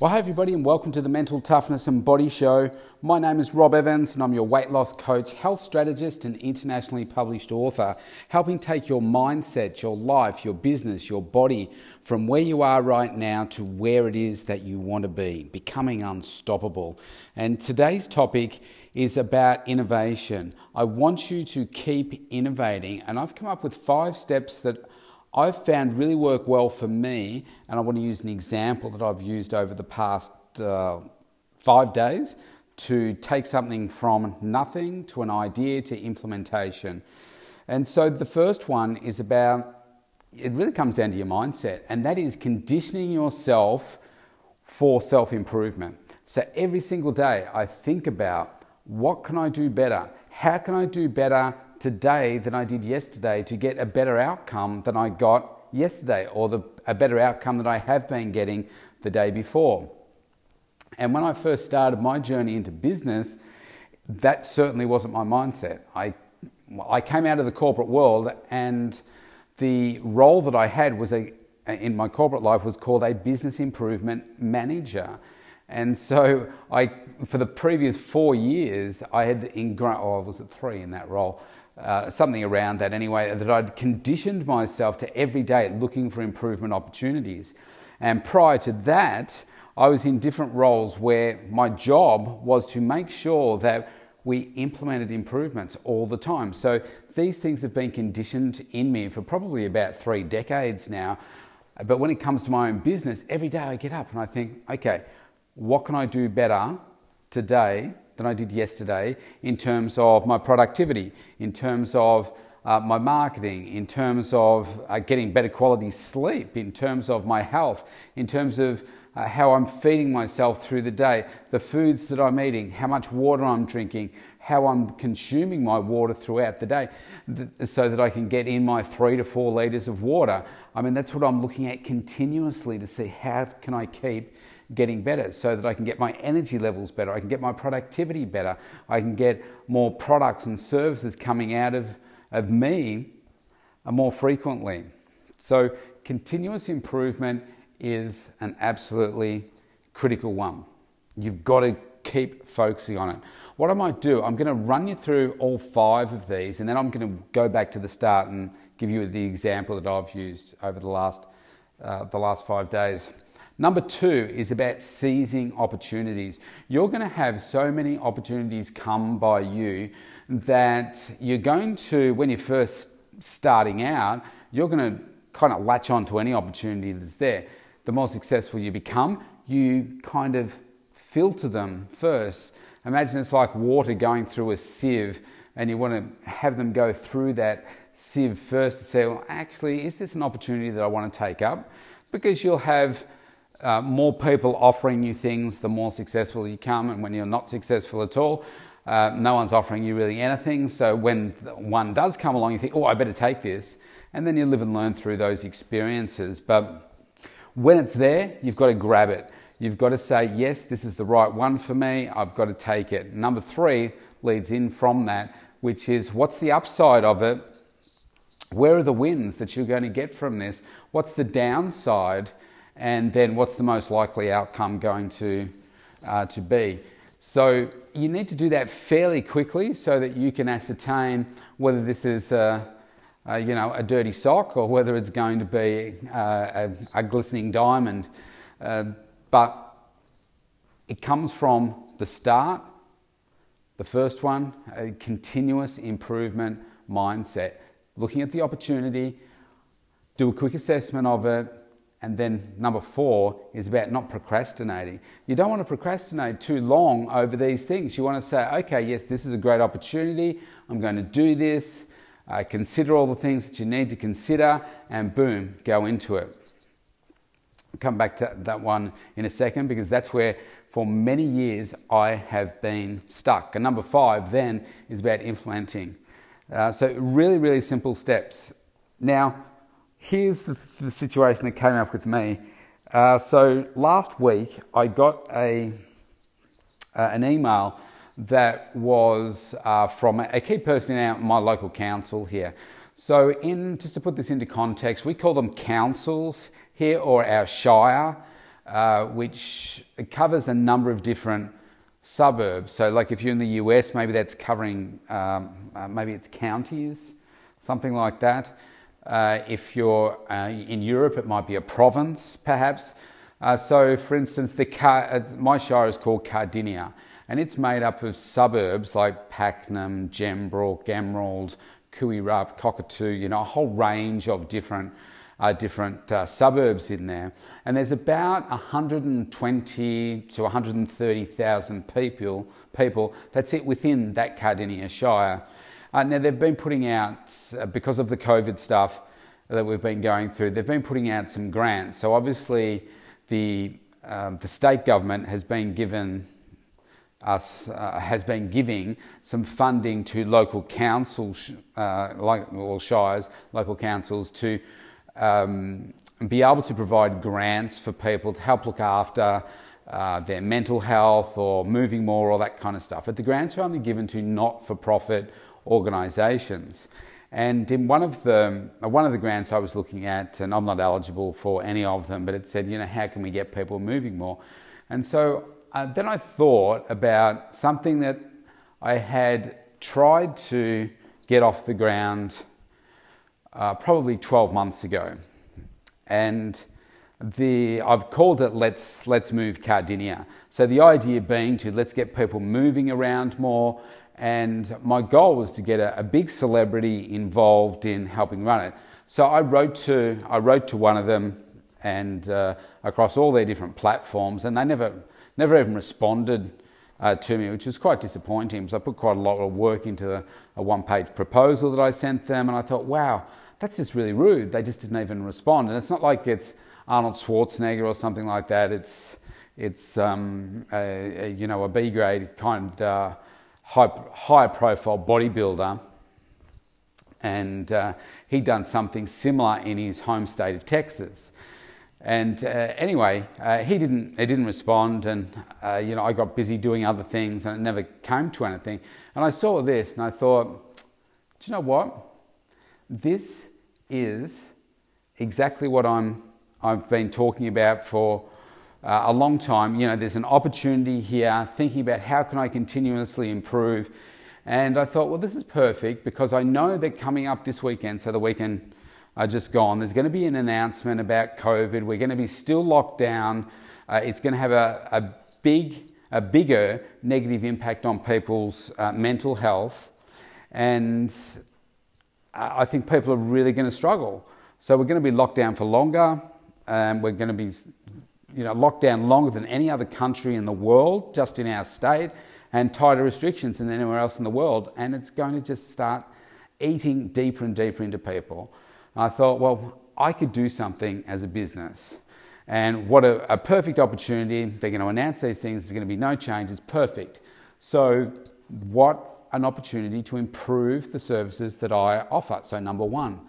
Well, hi, everybody, and welcome to the Mental Toughness and Body Show. My name is Rob Evans, and I'm your weight loss coach, health strategist, and internationally published author, helping take your mindset, your life, your business, your body from where you are right now to where it is that you want to be, becoming unstoppable. And today's topic is about innovation. I want you to keep innovating, and I've come up with five steps that I've found really work well for me, and I want to use an example that I've used over the past uh, five days to take something from nothing to an idea to implementation. And so the first one is about it really comes down to your mindset, and that is conditioning yourself for self improvement. So every single day, I think about what can I do better? How can I do better today than I did yesterday to get a better outcome than I got yesterday or the, a better outcome that I have been getting the day before. And when I first started my journey into business, that certainly wasn't my mindset. I, I came out of the corporate world and the role that I had was a, in my corporate life was called a business improvement manager. And so I, for the previous four years, I had in, oh, I was at three in that role. Uh, something around that anyway, that I'd conditioned myself to every day looking for improvement opportunities. And prior to that, I was in different roles where my job was to make sure that we implemented improvements all the time. So these things have been conditioned in me for probably about three decades now. But when it comes to my own business, every day I get up and I think, okay, what can I do better today than I did yesterday in terms of my productivity, in terms of uh, my marketing, in terms of uh, getting better quality sleep, in terms of my health, in terms of uh, how I'm feeding myself through the day, the foods that I'm eating, how much water I'm drinking, how I'm consuming my water throughout the day, th- so that I can get in my three to four liters of water. I mean, that's what I'm looking at continuously to see how can I keep getting better so that I can get my energy levels better, I can get my productivity better, I can get more products and services coming out of, of me more frequently. So, continuous improvement is an absolutely critical one. You've got to keep focusing on it. What I might do, I'm going to run you through all five of these and then I'm going to go back to the start and give you the example that I've used over the last, uh, the last five days. Number two is about seizing opportunities. You're going to have so many opportunities come by you that you're going to, when you're first starting out, you're going to kind of latch on to any opportunity that's there. The more successful you become, you kind of filter them first. Imagine it's like water going through a sieve, and you want to have them go through that sieve first to say, well, actually, is this an opportunity that I want to take up? Because you'll have uh, more people offering you things, the more successful you come. And when you're not successful at all, uh, no one's offering you really anything. So when one does come along, you think, oh, I better take this. And then you live and learn through those experiences. But when it's there, you've got to grab it. You've got to say, yes, this is the right one for me. I've got to take it. Number three leads in from that, which is what's the upside of it? Where are the wins that you're going to get from this? What's the downside? And then what's the most likely outcome going to, uh, to be. So you need to do that fairly quickly so that you can ascertain whether this is a, a you know, a dirty sock or whether it's going to be uh, a, a, glistening diamond. Uh, but it comes from the start, the first one, a continuous improvement mindset. Looking at the opportunity, do a quick assessment of it, and then number four is about not procrastinating. You don't want to procrastinate too long over these things. You want to say, okay, yes, this is a great opportunity. I'm going to do this. Uh, consider all the things that you need to consider, and boom, go into it. I'll come back to that one in a second because that's where, for many years, I have been stuck. And number five then is about implementing. Uh, so, really, really simple steps. Now, here's the, the situation that came up with me. Uh, so last week I got a uh, an email that was uh, from a key person in our, my local council here. So in just to put this into context, we call them councils here or our shire. uh, which covers a number of different suburbs. So, like if you're in the US, maybe that's covering, um, uh, maybe it's counties, something like that. Uh, if you're uh, in Europe, it might be a province, perhaps. Uh, so, for instance, the Car- uh, my shire is called Cardinia, and it's made up of suburbs like Pakenham, Gembrook, Emerald, Koo-wee-rup, Cockatoo, you know, a whole range of different uh, different uh, suburbs in there. And there's about 120 to 130,000 people, people, that's it within that Cardinia Shire. Uh, now, they've been putting out, uh, because of the COVID stuff that we've been going through, they've been putting out some grants. So, obviously, the, um, the state government has been given us uh, has been giving some funding to local councils, uh, like or shires, local councils to um, be able to provide grants for people to help look after uh, their mental health or moving more, all that kind of stuff. But the grants are only given to not-for-profit organisations. And in one of the one of the grants I was looking at, and I'm not eligible for any of them, but it said, you know, how can we get people moving more? And so uh, then I thought about something that I had tried to get off the ground uh, probably 12 months ago. And the, I've called it Let's, Let's Move Cardinia. So the idea being to let's get people moving around more. And my goal was to get a, a big celebrity involved in helping run it. So I wrote to, I wrote to one of them and uh, across all their different platforms, and they never, never even responded uh, to me, which was quite disappointing because I put quite a lot of work into a, one page proposal that I sent them, and I thought, wow, that's just really rude. They just didn't even respond. And it's not like it's Arnold Schwarzenegger or something like that. It's, it's um, a, a, you know, a B grade kind uh, high, high profile bodybuilder. And uh, he'd done something similar in his home state of Texas. And uh, anyway, uh, he didn't. He didn't respond, and uh, you know I got busy doing other things, and it never came to anything. And I saw this, and I thought, do you know what? This is exactly what I'm, I've been talking about for uh, a long time. You know, there's an opportunity here, thinking about how can I continuously improve. And I thought, well, this is perfect because I know that coming up this weekend, so the weekend I just gone, there's going to be an announcement about COVID. We're going to be still locked down. Uh, it's going to have a, a big, a bigger negative impact on people's uh, mental health. And I think people are really going to struggle. So we're going to be locked down for longer. Um, we're going to be, you know, locked down longer than any other country in the world, just in our state, and tighter restrictions than anywhere else in the world. And it's going to just start eating deeper and deeper into people. And I thought, well, I could do something as a business. And what a, a perfect opportunity. They're going to announce these things. There's going to be no changes. Perfect. So, what an opportunity to improve the services that I offer. So, number one,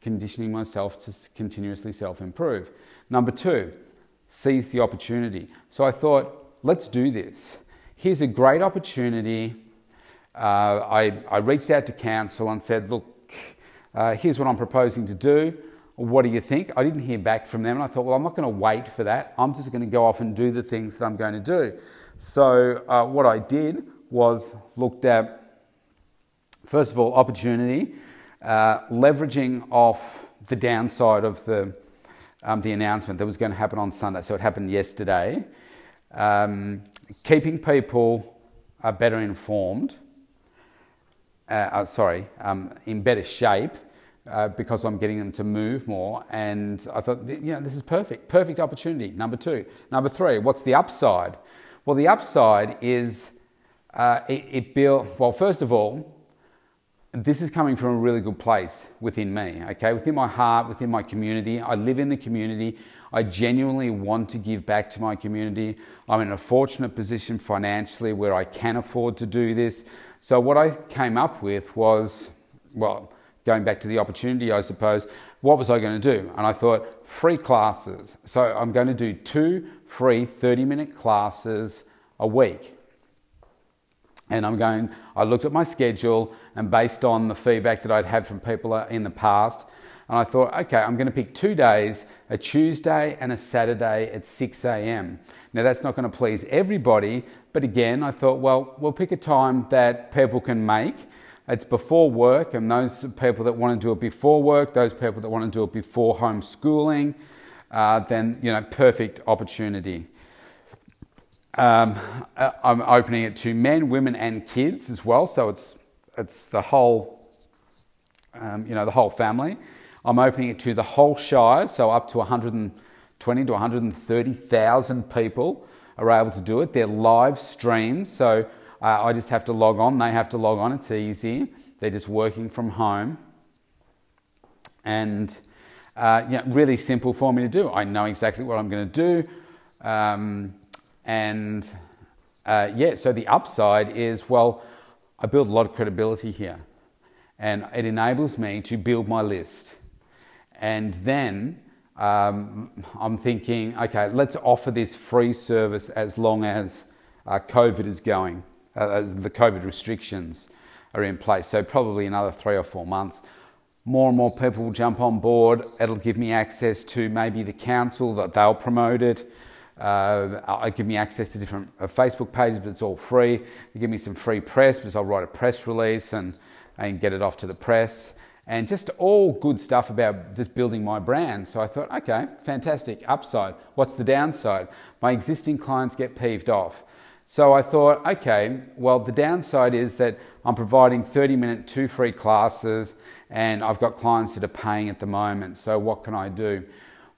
conditioning myself to continuously self improve. Number two, seize the opportunity. So, I thought, let's do this. Here's a great opportunity. Uh, I, I reached out to council and said, look, uh, here's what I'm proposing to do. What do you think? I didn't hear back from them, and I thought, well, I'm not going to wait for that. I'm just going to go off and do the things that I'm going to do. So, uh, what I did was looked at First of all, opportunity, uh, leveraging off the downside of the, um, the announcement that was going to happen on Sunday. So it happened yesterday. Um, keeping people uh, better informed, uh, uh sorry, um, in better shape. Uh, because I'm getting them to move more, and I thought, you know, this is perfect, perfect opportunity. Number two, number three, what's the upside? Well, the upside is uh, it, it built. Well, first of all, this is coming from a really good place within me, okay? Within my heart, within my community. I live in the community. I genuinely want to give back to my community. I'm in a fortunate position financially where I can afford to do this. So, what I came up with was, well, going back to the opportunity, I suppose, what was I going to do? And I thought, free classes. So, I'm going to do two free 30 minute classes a week. And I'm going, I looked at my schedule, and based on the feedback that I'd had from people in the past, And I thought, okay, I'm going to pick two days, a Tuesday and a Saturday at 6 a.m. Now, that's not going to please everybody, but again, I thought, well, we'll pick a time that people can make. It's before work, and those people that want to do it before work, those people that want to do it before homeschooling, uh, then, you know, perfect opportunity. Um, uh, I'm opening it to men, women, and kids as well, so it's it's the whole, um, you know, the whole family. I'm opening it to the whole Shire, so up to 120 to 130,000 people are able to do it. They're live streamed, so uh, I just have to log on. They have to log on. It's easy. They're just working from home, and uh, yeah, really simple for me to do. I know exactly what I'm going to do. Um, and uh, yeah, so the upside is well, I build a lot of credibility here, and it enables me to build my list. And then um, I'm thinking, okay, let's offer this free service as long as uh, COVID is going, uh, as the COVID restrictions are in place. So, probably another three or four months. More and more people will jump on board. It'll give me access to maybe the council that they'll promote it. Uh, it give me access to different uh, Facebook pages, but it's all free. They give me some free press because I'll write a press release and, and get it off to the press. And just all good stuff about just building my brand. So I thought, okay, fantastic. Upside. What's the downside? My existing clients get peeved off. So I thought, okay, well, the downside is that I'm providing 30 minute, two free classes, and I've got clients that are paying at the moment. So what can I do?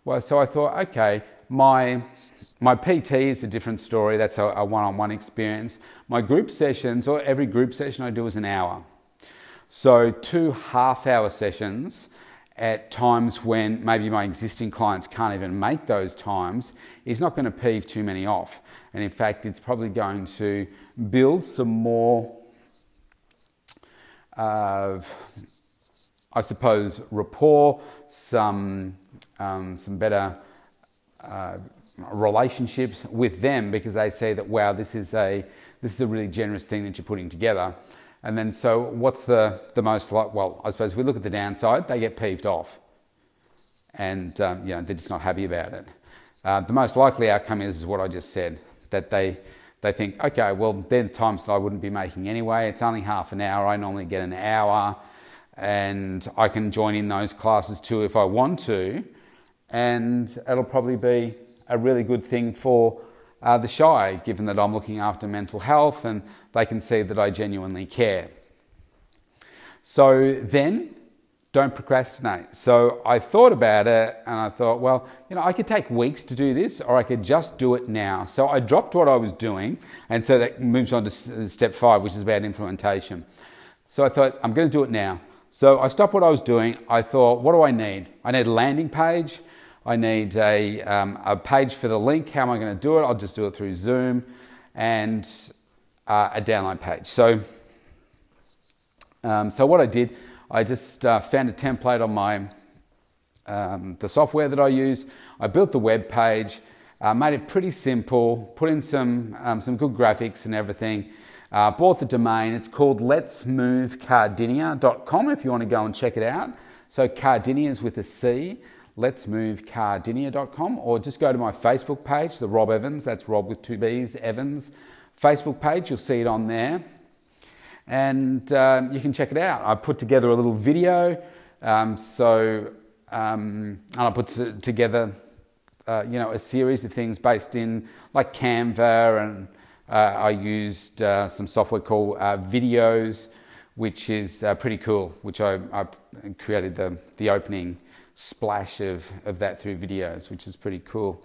Well, so I thought, okay, my, my PT is a different story. That's a one on one experience. My group sessions, or every group session I do is an hour. So, two half hour sessions at times when maybe my existing clients can't even make those times is not going to peeve too many off. And in fact, it's probably going to build some more, uh, I suppose, rapport, some, um, some better uh, relationships with them because they say that wow this is a this is a really generous thing that you're putting together. And then so what's the the most like well i suppose if we look at the downside they get peeved off. And um, you know they're just not happy about it. Uh, the most likely outcome is, is what i just said that they they think okay well they're times that i wouldn't be making anyway. It's only half an hour. I normally get an hour. And i can join in those classes too if i want to and it'll probably be a really good thing for uh, the shy, given that I'm looking after mental health and they can see that I genuinely care. So then, don't procrastinate. So I thought about it and I thought, well, you know, I could take weeks to do this or I could just do it now. So I dropped what I was doing and so that moves on to step five, which is about implementation. So I thought, I'm going to do it now. So I stopped what I was doing. I thought, what do I need? I need a landing page. I need a, um, a page for the link. How am I going to do it? I'll just do it through Zoom and uh, a download page. So, um, so what I did, I just uh, found a template on my um, the software that I use. I built the web page, uh, made it pretty simple, put in some um, some good graphics and everything. Uh, bought the domain. It's called letsmovecardinia.com if you want to go and check it out. So Cardinia is with a C letsmovecardinia.com or just go to my Facebook page, the Rob Evans, that's Rob with two B's, Evans Facebook page, you'll see it on there. And um, you can check it out. I put together a little video, um, so um, and I put t- together, uh, you know, a series of things based in like Canva, and uh, I used uh, some software called uh, Viddyoze, which is uh, pretty cool. Which I, I created the the opening splash of, of that through Viddyoze, which is pretty cool.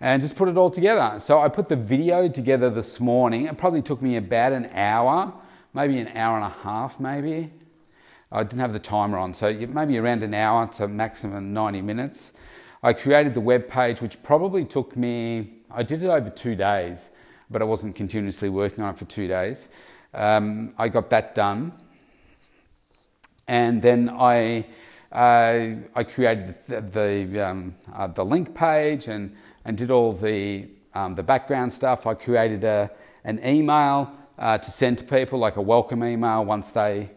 And just put it all together. So I put the video together this morning. It probably took me about an hour, maybe an hour and a half, maybe. I didn't have the timer on, so maybe around an hour to maximum 90 minutes. I created the web page, which probably took me, I did it over two days, but I wasn't continuously working on it for two days. Um, I got that done. And then I uh, I created the, the, um, uh, the, link page and, and did all the, um, the background stuff. I created a, an email uh, to send to people, like a welcome email once they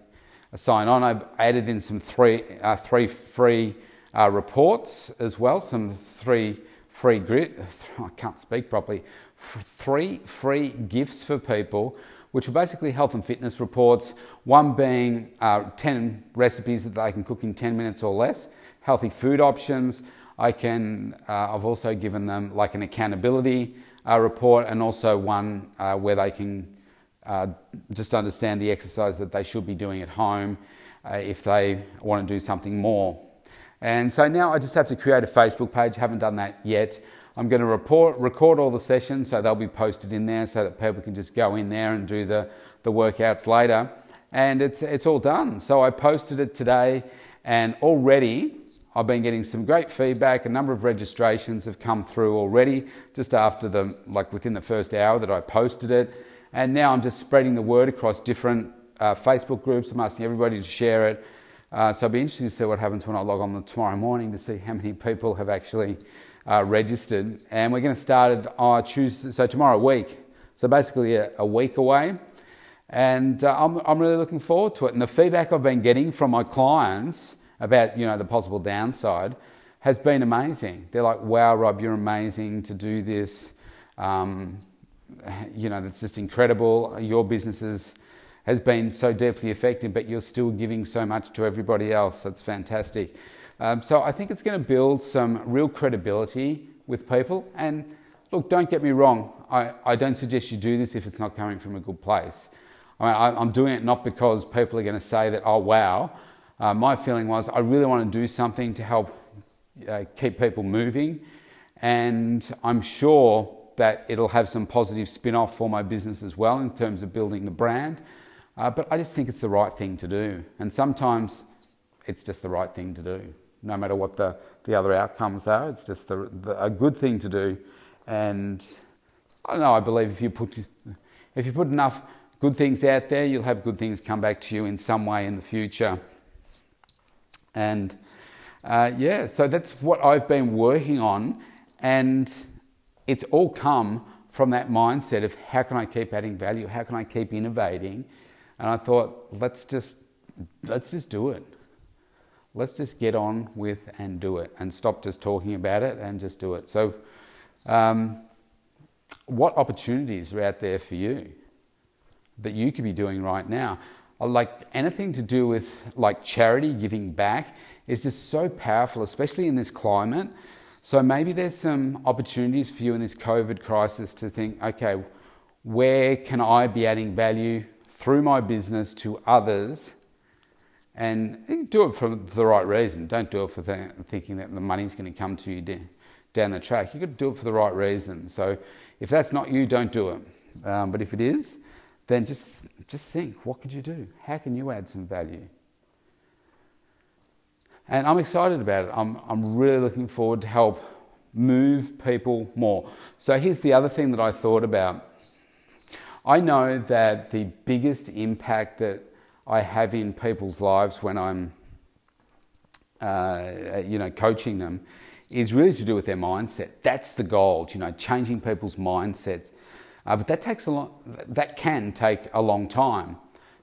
sign on. I added in some three, uh, three free uh, reports as well, some three free grit. I can't speak properly. Three free gifts for people, which are basically health and fitness reports. One being uh, 10 recipes that they can cook in 10 minutes or less, healthy food options. I can. Uh, I've also given them like an accountability uh, report and also one uh, where they can uh, just understand the exercise that they should be doing at home uh, if they want to do something more. And so now I just have to create a Facebook page. Haven't done that yet. I'm going to report, record all the sessions so they'll be posted in there so that people can just go in there and do the, the workouts later. And it's, it's all done. So I posted it today, and already I've been getting some great feedback. A number of registrations have come through already just after the, like within the first hour that I posted it. And now I'm just spreading the word across different uh, Facebook groups. I'm asking everybody to share it. Uh, so it'll be interesting to see what happens when I log on tomorrow morning to see how many people have actually uh, registered. And we're going to start it on Tuesday, so tomorrow week. So basically a, a week away. And uh, I'm, I'm really looking forward to it. And the feedback I've been getting from my clients about you know the possible downside has been amazing. They're like, "Wow, Rob, you're amazing to do this." Um, you know, that's just incredible. Your business has been so deeply affected, but you're still giving so much to everybody else. That's fantastic. Um, so I think it's going to build some real credibility with people. And look, don't get me wrong. I, I don't suggest you do this if it's not coming from a good place. I am doing it not because people are going to say that, oh, wow. Uh, my feeling was I really want to do something to help uh, keep people moving. And I'm sure that it'll have some positive spin off for my business as well in terms of building the brand. Uh, but I just think it's the right thing to do. And sometimes it's just the right thing to do, no matter what the, the other outcomes are. It's just the, the, a good thing to do. And I don't know, I believe if you, put, if you put enough good things out there, you'll have good things come back to you in some way in the future. And uh, yeah, so that's what I've been working on. And it's all come from that mindset of how can I keep adding value? How can I keep innovating? And I thought, let's just let's just do it. Let's just get on with and do it, and stop just talking about it and just do it. So, um, what opportunities are out there for you that you could be doing right now? Like anything to do with like charity, giving back, is just so powerful, especially in this climate. So maybe there's some opportunities for you in this COVID crisis to think, okay, where can I be adding value through my business to others? And do it for the right reason. Don't do it for th- thinking that the money's going to come to you d- down the track. You've got to do it for the right reason. So if that's not you, don't do it. Um, but if it is, then just, just think what could you do? How can you add some value? And I'm excited about it. I'm, I'm really looking forward to help move people more. So here's the other thing that I thought about. I know that the biggest impact that I have in people's lives when I'm, uh, you know, coaching them is really to do with their mindset. That's the goal, you know, changing people's mindsets. Uh, but that takes a long, that can take a long time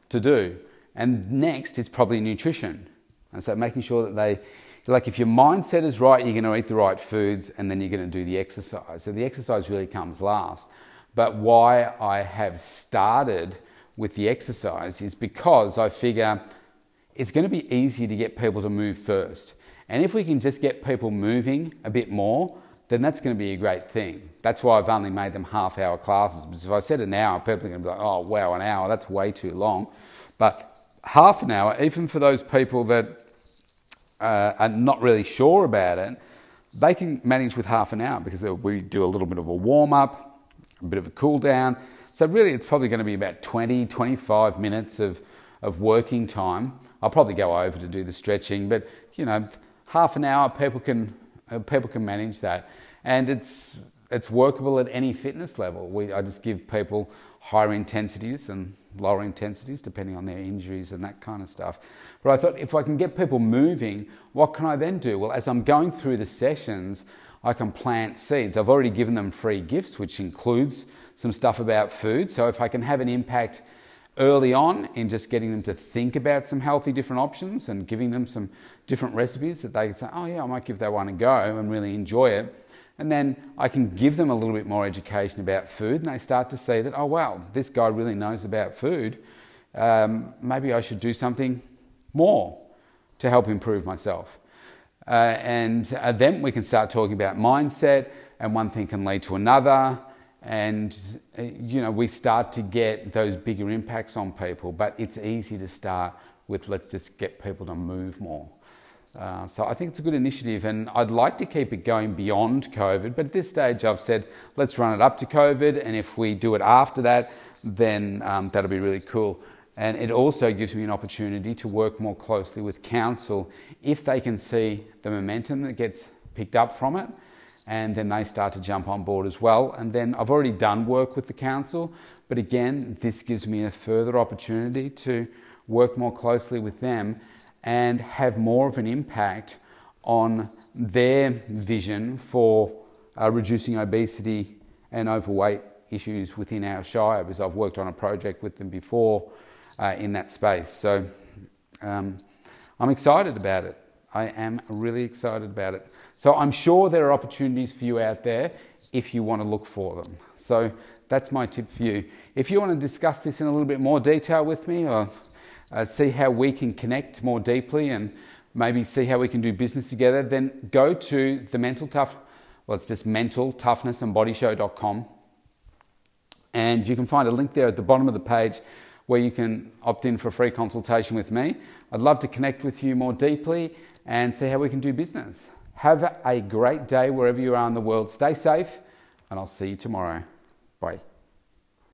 to do. And next is probably nutrition. And so making sure that they, like if your mindset is right, you're going to eat the right foods and then you're going to do the exercise. So the exercise really comes last. But why I have started with the exercise is because I figure it's going to be easier to get people to move first. And if we can just get people moving a bit more, then that's going to be a great thing. That's why I've only made them half hour classes. Because if I said an hour, people are going to be like, oh, wow, an hour, that's way too long. But half an hour, even for those people that uh, are not really sure about it, they can manage with half an hour because we do a little bit of a warm up, a bit of a cool down. So, really, it's probably going to be about 20, 25 minutes of, of working time. I'll probably go over to do the stretching, but you know, half an hour, people can, uh, people can manage that. And it's, it's workable at any fitness level. We, I just give people higher intensities and lower intensities depending on their injuries and that kind of stuff. But I thought if I can get people moving, what can I then do? Well, as I'm going through the sessions, I can plant seeds. I've already given them free gifts, which includes some stuff about food. So if I can have an impact early on in just getting them to think about some healthy different options and giving them some different recipes that they can say, oh, yeah, I might give that one a go and really enjoy it. And then I can give them a little bit more education about food, and they start to see that, oh, wow, this guy really knows about food. Um, maybe I should do something more to help improve myself. Uh, and uh, then we can start talking about mindset, and one thing can lead to another. And, uh, you know, we start to get those bigger impacts on people, but it's easy to start with let's just get people to move more. Uh, so I think it's a good initiative, and I'd like to keep it going beyond COVID. But at this stage, I've said let's run it up to COVID, and if we do it after that, then um, that'll be really cool. And it also gives me an opportunity to work more closely with council if they can see the momentum that gets picked up from it, and then they start to jump on board as well. And then I've already done work with the council, but again, this gives me a further opportunity to work more closely with them and have more of an impact on their vision for uh, reducing obesity and overweight issues within our shire because I've worked on a project with them before uh, in that space. So um, I'm excited about it. I am really excited about it. So I'm sure there are opportunities for you out there if you want to look for them. So that's my tip for you. If you want to discuss this in a little bit more detail with me or uh, see how we can connect more deeply and maybe see how we can do business together, then go to the mental tough, well, it's just mental toughness and bodyshow.com. And you can find a link there at the bottom of the page where you can opt in for a free consultation with me. I'd love to connect with you more deeply and see how we can do business. Have a great day wherever you are in the world. Stay safe, and I'll see you tomorrow. Bye.